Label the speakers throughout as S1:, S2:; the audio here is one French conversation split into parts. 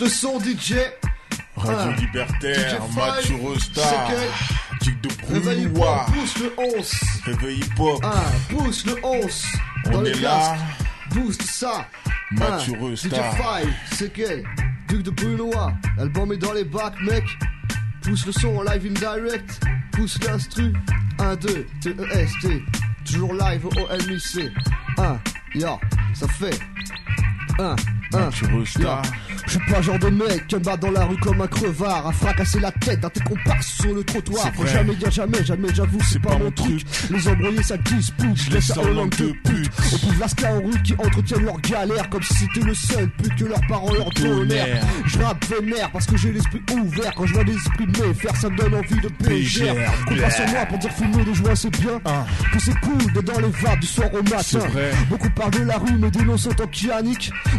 S1: Le son, DJ.
S2: Radio. Libertaire, Rosta,
S1: c'est
S2: Duc de
S1: Réveil hip pousse le 11.
S2: Réveil Hip Hop,
S1: pousse le 11.
S2: on
S1: dans
S2: est
S1: les
S2: là.
S1: Boost ça.
S2: Mathieu
S1: Ah,
S2: Rosta.
S1: DJ Five, c'est quel Duc de Brunois. L'album est dans les bacs, mec. Pousse le son en live in direct. Pousse l'instru. 1, 2, T-E-S-T. Toujours live au LMIC. 1, ya, ça fait. 1, 1.
S2: Mathieu Rosta,
S1: Je suis pas genre de mec qui me bat dans la rue comme un crevard à fracasser la tête à tes comparses sur le trottoir. Faut jamais dire jamais, jamais, j'avoue, c'est pas, mon truc. Les embrouillés ça dispute, je laisse ça en langue de pute. On trouve en rue qui entretiennent leur galère comme si c'était le seul pute que leurs parents leur donnèrent. Je rappe vénère parce que j'ai l'esprit ouvert. Quand je vois des esprits méfaire, ça me donne envie de pégère. Pas sur moi pour dire fumer des joints, c'est bien.
S2: Ah.
S1: Que c'est cool d'être dans les vapes du soir au matin. Beaucoup parlent de la rue, mais dénoncent en tant.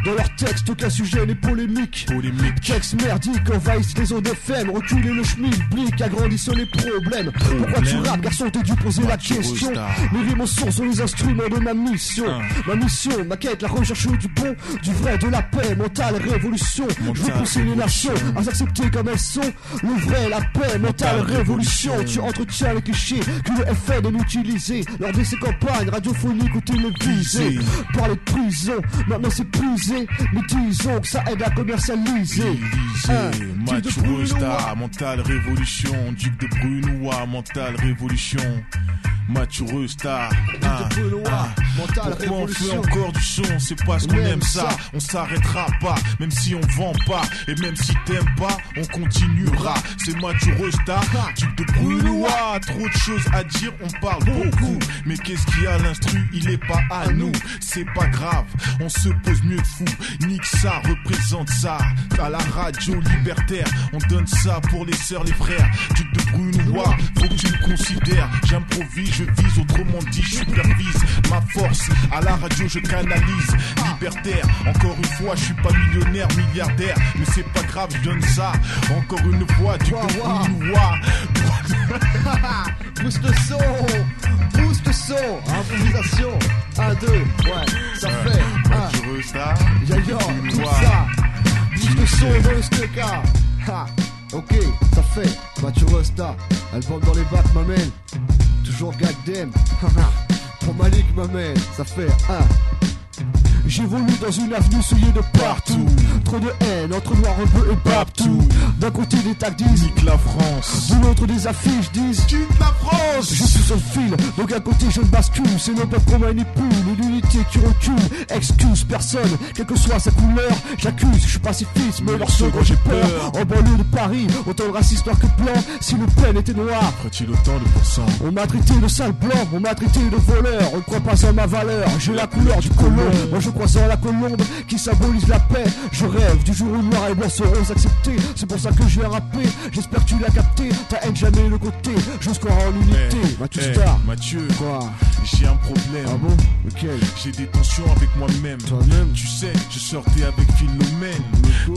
S1: Dans leurs textes, aucun sujet n'est polémique.
S2: polémique,
S1: Texte merdique, envahissent les ondes FM, reculer le schmilblick, agrandissent les problèmes. Pourquoi tu rappes, garçon, t'es dû poser la question. Mes rimes sont les instruments de ma mission.
S2: Ah.
S1: Ma mission, ma quête, la recherche du bon, du vrai, de la paix, mentale révolution. Je veux
S2: Mentale
S1: les nations à s'accepter comme elles sont. Le vrai, la paix, mentale
S2: Mentale
S1: révolution. Tu entretiens les clichés que le FN aime utiliser lors de ses campagnes radiophoniques ou télévisées.
S2: Visées.
S1: Parler de prison, maintenant c'est prisé. Mais disons que ça aide à commercialiser. De
S2: Mathieu
S1: Brunois.
S2: Rosta, Mental Révolution, Duc de Brunois, Mental Révolution, Mathieu Rosta, ah,
S1: Brunois,
S2: on fait encore du son, c'est parce qu'on
S1: On aime
S2: ça, on s'arrêtera pas, même si on vend pas, et même si t'aimes pas, on continuera, c'est Mathieu Rosta, Duc de Brunois, trop de choses à dire, on parle beaucoup, mais qu'est-ce qu'il y a l'instru, il est pas à nous, c'est pas grave, on se pose mieux de fou, nique ça, représente ça, à la radio libertaire, on donne ça pour les sœurs, les frères, Duc de Brunois, faut que tu me considères, j'improvise, je vise, autrement dit, je supervise ma force, à la radio je canalise, libertaire, encore une fois, je suis pas millionnaire, milliardaire, mais c'est pas grave, je donne ça, encore une fois,
S1: ouah.
S2: Brunois,
S1: Boost le son, boost le son, improvisation. 1, 2, ouais, ça fait. Un,
S2: Mathieu Rosta,
S1: ya ya, tout ça. Boost le son le steka. Ha, ok, ça fait. Mathieu Rosta, album dans les bacs, ma. Toujours goddamn. Malik, ma man, ça fait. 1. J'évolue dans une avenue souillée de partout. Trop de haine entre noir, bleu et babtou. D'un côté des tags disent,
S2: nique la France,
S1: de l'autre des affiches disent.
S2: quitte la France,
S1: Je suis sur le fil, donc à côté je ne bascule. C'est le peuple qu'on manipule, l'unité qui recule. Excuse personne, quelle que soit sa couleur J'accuse, je suis pacifiste, mais leur second j'ai peur. En banlieue de Paris, autant de racistes noirs que blancs Si le peine était noir.
S2: Ferait-il autant de pourcents
S1: on m'a traité de sale blanc, on m'a traité de voleur, on ne croit pas en ma valeur, j'ai la couleur du colon, moi je crois en la colombe qui symbolise la paix, je rêve du jour où noir et blanc seront acceptés, c'est pour ça que je vais rapper, j'espère que tu l'as capté, ta haine jamais le côté, j'ose croire en l'unité,
S2: Eh,
S1: Mathieu
S2: eh,
S1: Star.
S2: Mathieu,
S1: Quoi
S2: j'ai un problème.
S1: Ah bon? Ok.
S2: J'ai des tensions avec moi-même.
S1: Toi-même?
S2: Tu sais, je sortais avec Philomène.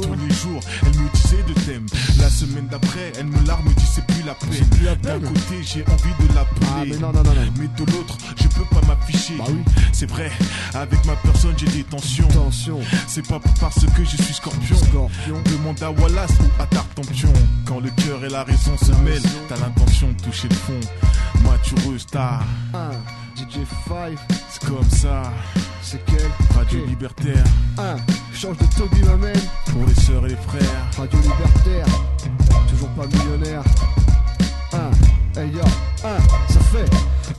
S2: Tous les jours, elle me disait de t'aimer. La semaine d'après, elle me larme, me dit c'est plus la peine.
S1: la
S2: D'un côté, j'ai envie de
S1: Ah
S2: l'appeler.
S1: mais non, non, non, non.
S2: Mais de l'autre, je peux pas m'afficher.
S1: Bah oui.
S2: C'est vrai, avec ma personne, j'ai des tensions. C'est pas parce que je suis scorpion.
S1: scorpion.
S2: Demande à Wallace ou à Tartampion. Quand le cœur et la raison se mêlent, t'as l'intention de toucher le fond. Matureux star,
S1: 1, DJ 5,
S2: c'est comme ça.
S1: c'est quel
S2: Radio libertaire,
S1: 1, change de Toby
S2: pour les sœurs et les frères.
S1: Radio Libertaire, toujours pas millionnaire. 1, hey yo, 1, ça fait.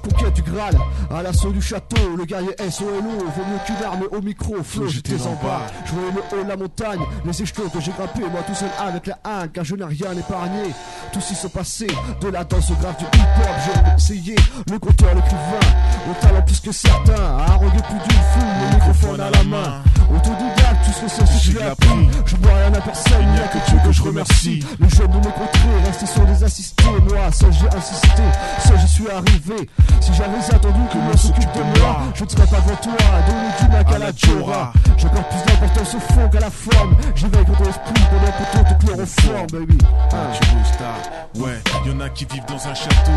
S1: Conquête du Graal, à l'assaut du château, le guerrier SOLO, vaut mieux qu'une arme au micro, flow, j'étais en bas. Je voyais le haut de la montagne, les échelons que j'ai grimpés, moi tout seul avec la haine, car je n'ai rien épargné. Tout s'y sont passé, de la danse au grave du hip-hop, j'ai essayé, le compteur, l'écrivain, au talent que certains, arroguer plus d'une foule, le microphone à la main. Autodidacte, tout ce que c'est,
S2: J'ai de
S1: l'ai
S2: la
S1: appris. Je bois rien à personne,
S2: Il n'y a que Dieu que je remercie.
S1: Les jeunes de mes contrées, restés sur des assistés. Moi, seul j'ai insisté, seul j'y suis arrivé. Si j'avais attendu que l'on s'occupe de moi, je ne serais pas devant toi, donner du Mac à la Jora. J'ai encore plus d'importance au fond qu'à la forme. J'éveille ton esprit pendant que tout te chloroforme, baby. Ah.
S2: Ouais, y'en a qui vivent dans un château.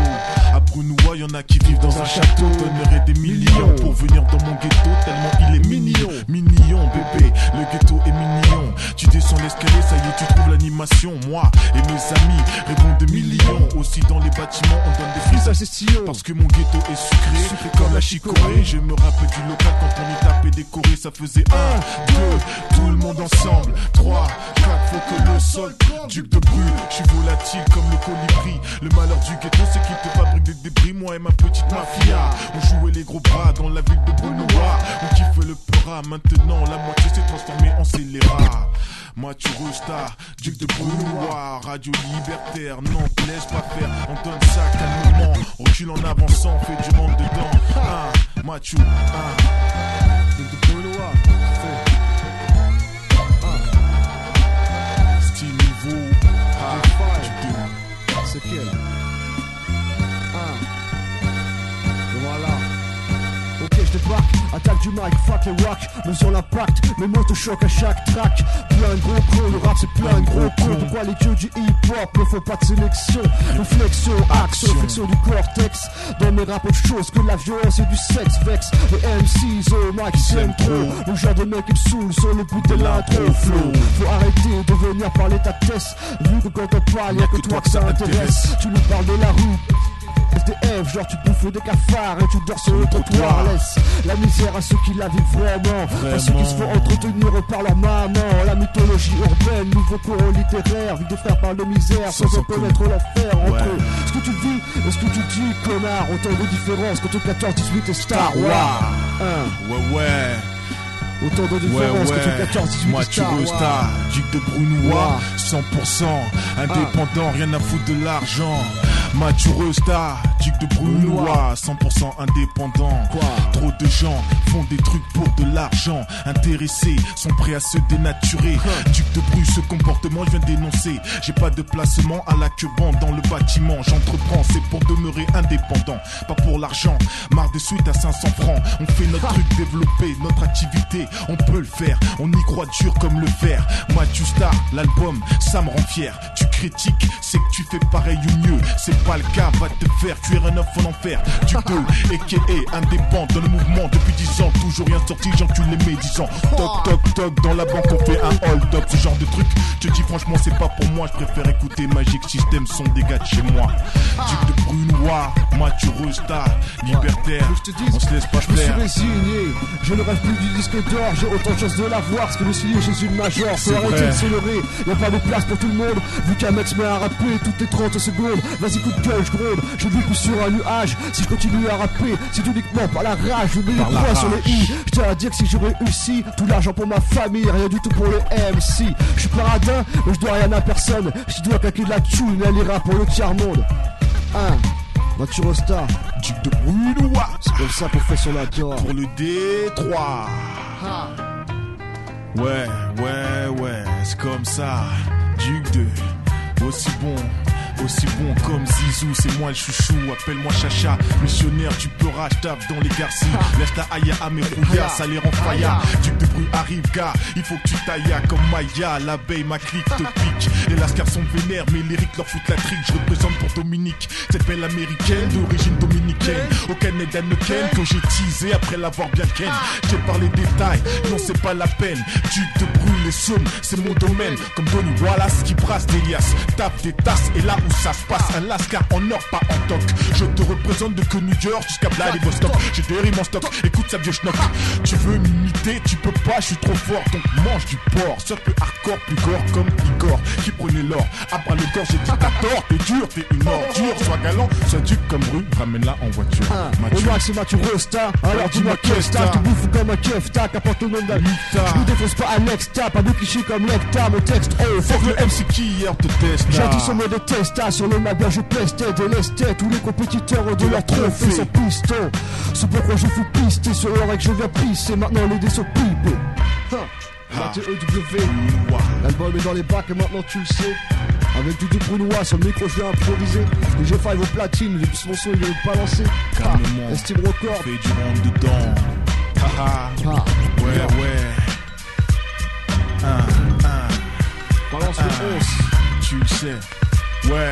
S2: À Brunois, y en a qui vivent dans un château, donneraient des millions pour venir dans mon ghetto, tellement il est mignon. Mignon, bébé, le ghetto est mignon. Tu descends l'escalier, ça y est, tu trouves l'animation. Moi et mes amis répondent de millions. Aussi dans les bâtiments, on donne des frises Parce que mon ghetto est sucré, comme la chicorée. Je me rappelle du local quand on y tapait décoré, ça faisait un, deux, tout le monde ensemble. Trois, quatre, faut que le sol, duc de brûle. Je suis volatile comme le colibri. Le malheur du ghetto, c'est qu'il te fabrique des débris. Moi et ma petite mafia, on jouait les gros bras dans la ville de Brunois. On kiffe le peura, maintenant la moitié s'est transformée en scélérat. Mathieu Rosta, duc de Brunois, radio libertaire, non, laisse pas faire, on donne ça calmement, recule en avançant, fait du monde dedans. Ah, Mathieu, ah. Duc de Brunois, fait.
S1: Du mic, fuck les wack, mesure l'impact, mes mots te choquent à chaque track. Plein de gros con, le rap c'est plein de gros con. Pourquoi les queues du hip-hop ne font pas de sélection? Réflexion, action, flexion du cortex. Dans mes rap autre chose que la violence et du sexe vex. Les MCs au mic s'aiment trop. Le genre de mec qui me saoule sur le but de l'intro flow. Faut arrêter de venir parler ta tête. Vu que quand on parle, y'a que toi que ça intéresse. Tu nous parles de la rue SDF, genre tu bouffes des cafards et tu dors sur le trottoir. Laisse la misère à ceux qui la vivent vraiment, à ceux qui se font entretenir par leur maman. La mythologie urbaine, nouveau courant littéraire, vie des frères parlent de misère sans, sans connaître l'enfer entre eux. Ce que tu vis et ce que tu dis, connard, autant de différences contre 14, 18 et Star Wars?
S2: Ouais, ouais.
S1: Autant de différence
S2: ouais, ouais. 14, 18 Moi, tu veux star, duc de Brunois, 100% indépendant, rien à foutre de l'argent. Mathieu Star, duc de Brunois, 100% indépendant. Trop de gens font des trucs pour de l'argent. Intéressés sont prêts à se dénaturer. Duc de Bru, ce comportement, je viens dénoncer. J'ai pas de placement à la queue bande dans le bâtiment. J'entreprends, c'est pour demeurer indépendant, pas pour l'argent. Marre de suite à 500 francs. On fait notre truc, développer notre activité on peut le faire, on y croit dur comme le fer. Mathieu Star, l'album, ça me rend fier. Tu critiques, c'est que tu fais pareil ou mieux. C'est pas le cas, va te faire cuire un œuf en enfer. Tu peux, et qui est indépendant dans le mouvement depuis 10 ans, toujours rien sorti, j'encule les médisants. Toc toc toc, dans la banque on fait un hold up, ce genre de truc. Je te dis franchement, c'est pas pour moi, je préfère écouter Magic System, son dégâts de chez moi. Duc de Brunois, Mathieu Star, libertaire, on se laisse pas
S1: faire. Je me suis résigné, je ne rêve plus du disque d'or. J'ai autant de chance de l'avoir, parce que le signer chez une major, faut arrêter de leurrer, y'a pas de place pour tout le monde, vu qu'un mec se met à rapper toutes les 30 secondes, vas-y coup de gueule, je gronde, je vis plus sur un nuage, si je continue à rapper, c'est uniquement par la rage, je mets les points sur les i, je tiens à dire que si j'aurais réussi, tout l'argent pour ma famille, rien du tout pour les MC, je suis paradin, mais je dois rien à personne, je dois claquer de la thune, elle ira pour le tiers-monde. 1. Mathieu Star,
S2: duc de Brunois.
S1: C'est comme ça qu'on fait son accord.
S2: Pour le D3. Ouais, ouais, ouais, c'est comme ça. Duc de, aussi bon aussi bon comme Zizou, c'est moi le chouchou, appelle-moi Chacha, missionnaire, tu peux tape dans les garcis, laisse ta aïe à mes ça les rend faya, de bruit arrive gars, il faut que tu tailles comme Maya, l'abeille, ma clique te pique, les lascars sont vénères, mais les rics leur foutent la trique, je représente pour Dominique, cette belle américaine d'origine dominicaine, au Canada Ken que j'ai teasé après l'avoir bien ken, j'ai parlé détails, non c'est pas la peine, duc de bruit, les sommes, c'est mon domaine, comme Donny Wallace qui brasse des liasses, tape des tasses, et là où ça se passe. Un lascar en or, pas en toc. Je te représente de que New York jusqu'à Vladivostok. J'ai des rimes en stock, écoute ça vieux schnock. Tu veux m'imiter, tu peux pas, je suis trop fort. Donc mange du porc. Sauf plus hardcore, plus gore comme Igor. Qui prenait l'or, après le corps, j'ai dit t'as tort, t'es dur, t'es une ordure. Sois galant, sois duc comme rue, ramène-la en voiture.
S1: Ah, au moins c'est Mathieu Rosta. Alors dis-moi qu'est-ce que tu bouffes comme un kefta, qu'apporte le nom d'un Je ne défonce pas un next-tap, un cliché comme Nectar, mon texte. Oh,
S2: fuck le MC qui hier te teste.
S1: J'ai dit son mot de sur le magasin, je pestais, délestais tous les compétiteurs de leur trophée sans piston. C'est pourquoi je fous pister sur l'or et que je viens pisser. Maintenant les dés sont pipés. EW, l'album est dans les bacs et maintenant tu le sais. Avec du Brunois sur le micro, je vais improviser. Les G5 au platine, les mon son, il est balancé.
S2: Calmement,
S1: Estime record.
S2: Fait du monde dedans. Haha,
S1: ah.
S2: ouais, ouais. Un, un.
S1: Balance le 11.
S2: Tu le sais. Ouais,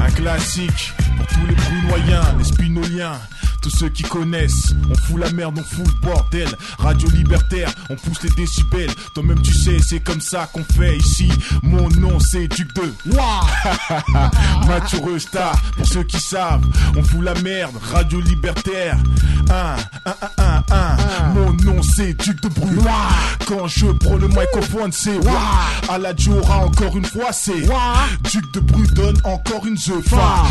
S2: un classique pour tous les brunoyens, les spinoliens tous ceux qui connaissent, on fout la merde, on fout le bordel. Radio libertaire, on pousse les décibels. Toi-même tu sais, c'est comme ça qu'on fait ici. Mon nom c'est Duc de Mathieu Star, pour ceux qui savent, on fout la merde. Radio libertaire, un, un, un, un, Mon nom c'est Duc de Bru. Quand je prends le microphone, c'est À la Diora, encore une fois, c'est Duc de Bru donne encore une The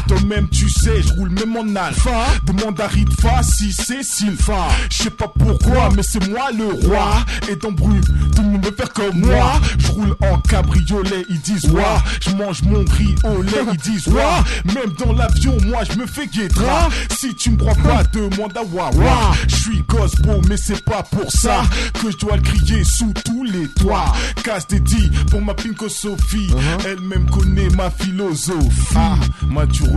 S2: Toi-même tu sais, je roule même en alpha. Demande à Ritfa si c'est Sylpha. Je sais pas pourquoi, mais c'est moi le roi. Et dans Bru, tout le monde veut faire comme moi. Je roule en cabriolet, ils disent wa. Je mange mon riz au lait, ils disent wa. Même dans l'avion, moi je me fais guettra. Si tu me crois pas, demande à Wawa. Je suis gospel, mais c'est pas pour ça que je dois le crier sous tous les toits. Casse des dits pour ma pinko Sophie. Elle-même connaît ma philosophie. Ah,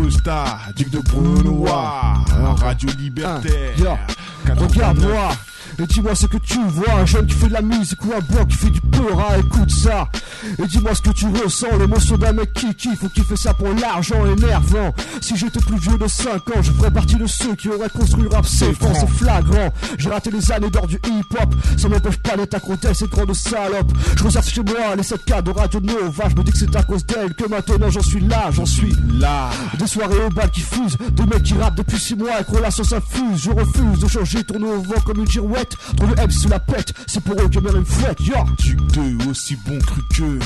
S2: Resta, duc de Brunois, Radio Libertaire.
S1: Regarde-moi. Et dis-moi ce que tu vois, un jeune qui fait de la musique ou un blanc qui fait du peur, écoute ça. Et dis-moi ce que tu ressens, l'émotion d'un mec qui kiffe ou qui fait ça pour l'argent énervant. Si j'étais plus vieux de 5 ans, je ferais partie de ceux qui auraient construit rap c'est c'est flagrant. J'ai raté les années d'or du hip-hop, ça m'empêche pas d'être à cette grande salope. Je recherche chez moi les 7K de Radio Nova, je me dis que c'est à cause d'elle que maintenant j'en suis là, j'en suis là. Des soirées au bal qui fusent, des mecs qui rappent depuis 6 mois et que relation s'infuse. Je refuse de changer, tourner au vent comme une girouette. Trop de M sous la pète, c'est pour eux que mère me fouette, yo.
S2: Duc 2 aussi bon cru que.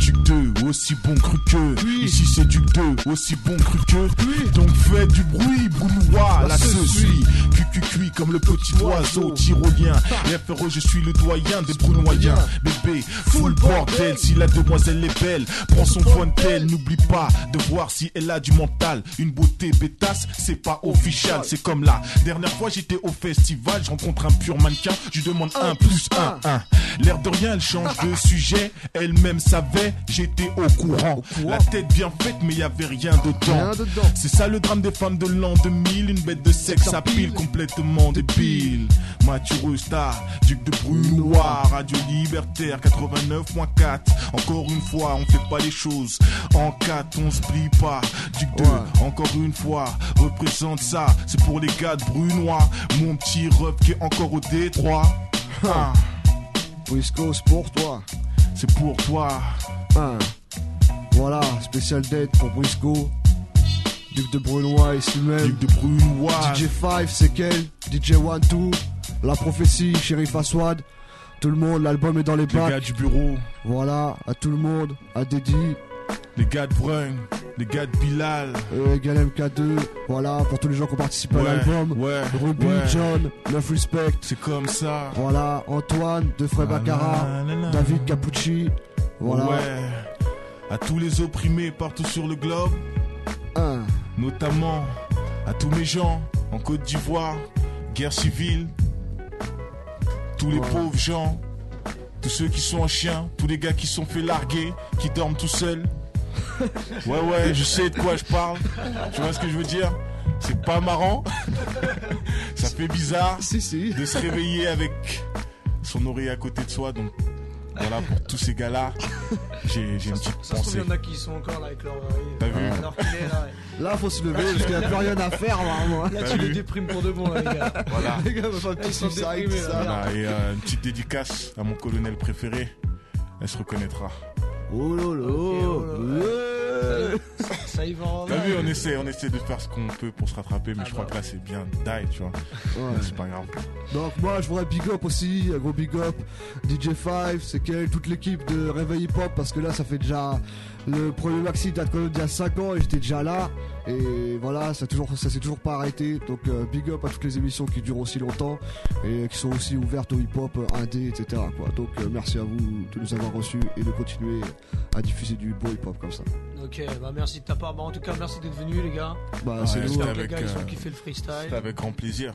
S2: Duc 2 aussi bon cru que. Ici c'est Duc 2 aussi bon cru que. Donc fais du bruit, boulois, là ce suis Cucu comme le petit oiseau. tyrolien. Et FRE je suis le doyen des brunoyens. Bébé, full bordel. si la demoiselle est belle Prends son tel, n'oublie pas de voir si elle a du mental. Une beauté bétasse, c'est pas official. C'est comme la dernière fois j'étais au festival, je rencontre un mannequin, je demande un plus un, un. L'air de rien, elle change de sujet, elle-même savait, j'étais au courant. La tête bien faite, mais y avait rien dedans. C'est ça le drame des femmes de l'an 2000, une bête de sexe à pile, complètement débile. Mathieu Star, duc de Brunois, Radio Libertaire 89.4. Encore une fois, on fait pas les choses en 4, on se plie pas. Duc de, encore une fois, représente ça, c'est pour les gars de Brunois. Mon petit rep qui est encore au Détroit. Ah.
S1: Briscoe, c'est pour toi.
S2: C'est pour toi.
S1: Ah. Voilà, spécial date pour Briscoe. Duc de Brunois ici même.
S2: Duc de Brunois.
S1: DJ5, c'est quel? DJ 1-2. La prophétie, Sheriff Aswad. Tout le monde, l'album est dans les bacs.
S2: Gars du bureau.
S1: Voilà, à tout le monde, à Dédi.
S2: Les gars de Brun, les gars de Bilal.
S1: Euh, MK2, voilà, pour tous les gens qui ont participé
S2: ouais,
S1: à l'album.
S2: Ouais,
S1: Ruby,
S2: ouais.
S1: John, Love Respect.
S2: C'est comme ça.
S1: Voilà, Antoine, De Frey Baccara, David Capucci. Voilà.
S2: Ouais. À tous les opprimés partout sur le globe.
S1: Un.
S2: Notamment à tous mes gens en Côte d'Ivoire, guerre civile. Tous les pauvres gens. Tous ceux qui sont en chien, tous les gars qui sont fait larguer, qui dorment tout seuls. Ouais, ouais, je sais de quoi je parle. Tu vois ce que je veux dire? C'est pas marrant. Ça fait bizarre
S1: Si, si.
S2: de se réveiller avec son oreille à côté de soi. Donc voilà, pour tous ces gars-là, j'ai j'ai une petite
S3: Ça trouve, il
S2: pensée.
S3: y en a qui sont encore là avec leur oreille.
S2: T'as vu
S3: Alors qu'il est là.
S1: Là, faut se lever parce qu'il n'y a plus rien à faire.
S3: Là, tu les déprimes pour de bon, là, les gars.
S2: Voilà.
S1: Les gars, petit
S3: Ils sont déprimés,
S1: ça.
S3: là.
S2: Voilà, et euh, une petite dédicace à mon colonel préféré. Elle se reconnaîtra.
S1: Oh lolo.
S3: Ok, Ça y va
S2: T'as vu, on essaie, on essaie de faire ce qu'on peut pour se rattraper, mais
S3: Ah
S2: je crois
S3: bah.
S2: que là c'est bien die, tu vois.
S1: Ouais.
S2: C'est pas grave.
S1: Donc moi je voudrais big up aussi, un gros big up, DJ5, c'est quelle toute l'équipe de Réveil Hip Hop parce que là ça fait déjà le premier maxi date quand même d'il y a 5 ans et j'étais déjà là et voilà ça toujours ça s'est toujours pas arrêté donc euh, big up à toutes les émissions qui durent aussi longtemps et qui sont aussi ouvertes au hip hop, indé etc quoi donc euh, merci à vous de nous avoir reçus et de continuer à diffuser du beau hip hop comme ça.
S3: Ok, bah merci de ta part. Bah, en tout cas, merci d'être venu, les gars.
S1: Bah
S2: Ouais,
S1: c'est nous.
S2: Avec,
S3: les gars, ils
S2: euh,
S3: ont kiffé le freestyle.
S2: C'était avec grand plaisir.